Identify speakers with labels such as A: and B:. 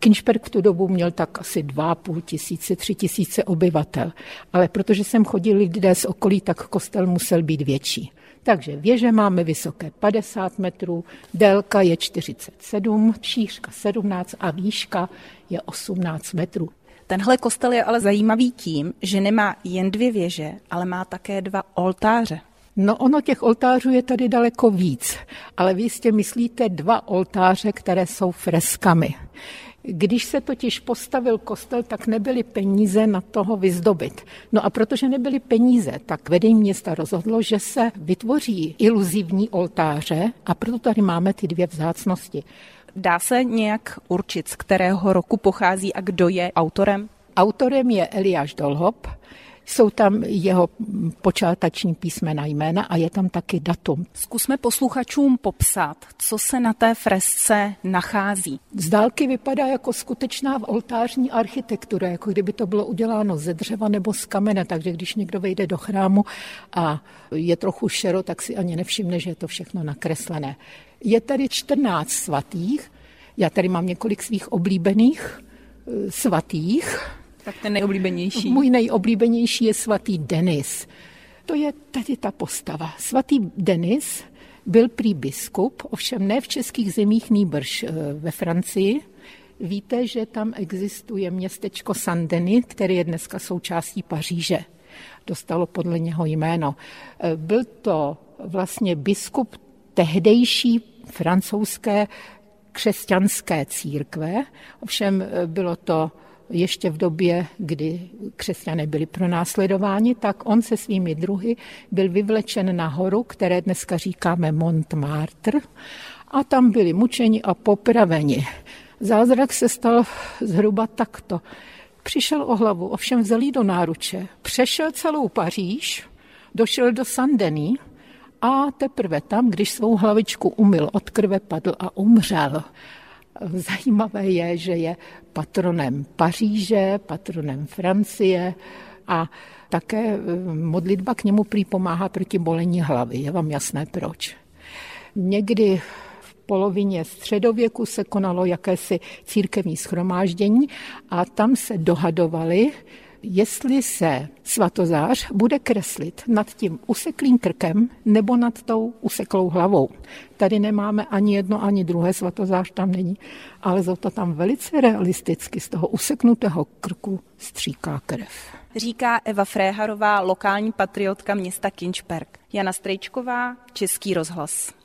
A: Kinšperk v tu dobu měl tak asi 2,5 tisíce, 3 tisíce obyvatel, ale protože sem chodili lidé z okolí, tak kostel musel být větší. Takže věže máme vysoké 50 metrů, délka je 47, šířka 17 a výška je 18 metrů.
B: Tenhle kostel je ale zajímavý tím, že nemá jen dvě věže, ale má také dva oltáře.
A: No ono těch oltářů je tady daleko víc, ale vy jistě myslíte dva oltáře, které jsou freskami. Když se totiž postavil kostel, tak nebyly peníze na toho vyzdobit. No a protože nebyly peníze, tak vedení města rozhodlo, že se vytvoří iluzivní oltáře a proto tady máme ty dvě vzácnosti.
B: Dá se nějak určit, z kterého roku pochází a kdo je autorem?
A: Autorem je Eliáš Dolhop, jsou tam jeho počáteční písmena jména a je tam taky datum.
B: Zkusme posluchačům popsat, co se na té fresce nachází.
A: Z dálky vypadá jako skutečná oltářní architektura, jako kdyby to bylo uděláno ze dřeva nebo z kamene, takže když někdo vejde do chrámu a je trochu šero, tak si ani nevšimne, že je to všechno nakreslené. Je tady 14 svatých, já tady mám několik svých oblíbených eh, svatých,
B: tak ten nejoblíbenější.
A: Můj nejoblíbenější je svatý Denis. To je tady ta postava. Svatý Denis byl prý biskup, ovšem ne v českých zemích, nýbrž eh, ve Francii. Víte, že tam existuje městečko Saint-Denis, které je dneska součástí Paříže. Dostalo podle něho jméno. Eh, byl to vlastně biskup tehdejší francouzské křesťanské církve, ovšem eh, bylo to ještě v době, kdy křesťané byli pronásledováni, tak on se svými druhy byl vyvlečen na horu, které dneska říkáme Montmartre, a tam byli mučeni a popraveni. Zázrak se stal zhruba takto. Přišel o hlavu, ovšem vzal do náruče, přešel celou Paříž, došel do Sandeny a teprve tam, když svou hlavičku umyl, od krve padl a umřel. Zajímavé je, že je patronem Paříže, patronem Francie a také eh, modlitba k němu prý pomáhá proti bolení hlavy. Je vám jasné proč? Někdy v polovině středověku se konalo jakési církevní schromáždění a tam se dohadovali, jestli se svatozář bude kreslit nad tím useklým krkem nebo nad tou useklou hlavou. Tady nemáme ani jedno, ani druhé, svatozář tam není, ale za to tam velice realisticky z toho useknutého krku stříká krev.
B: Říká Eva Fréharová, lokální patriotka města Kinčperk. Jana Strejčková, Český rozhlas.